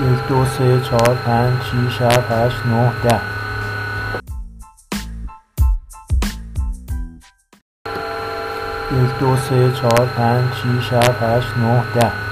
یک دو سه چهار پنج شیش هفت هشت نه ده. یک دو سه چهار پنج شیش هفت هشت نه ده.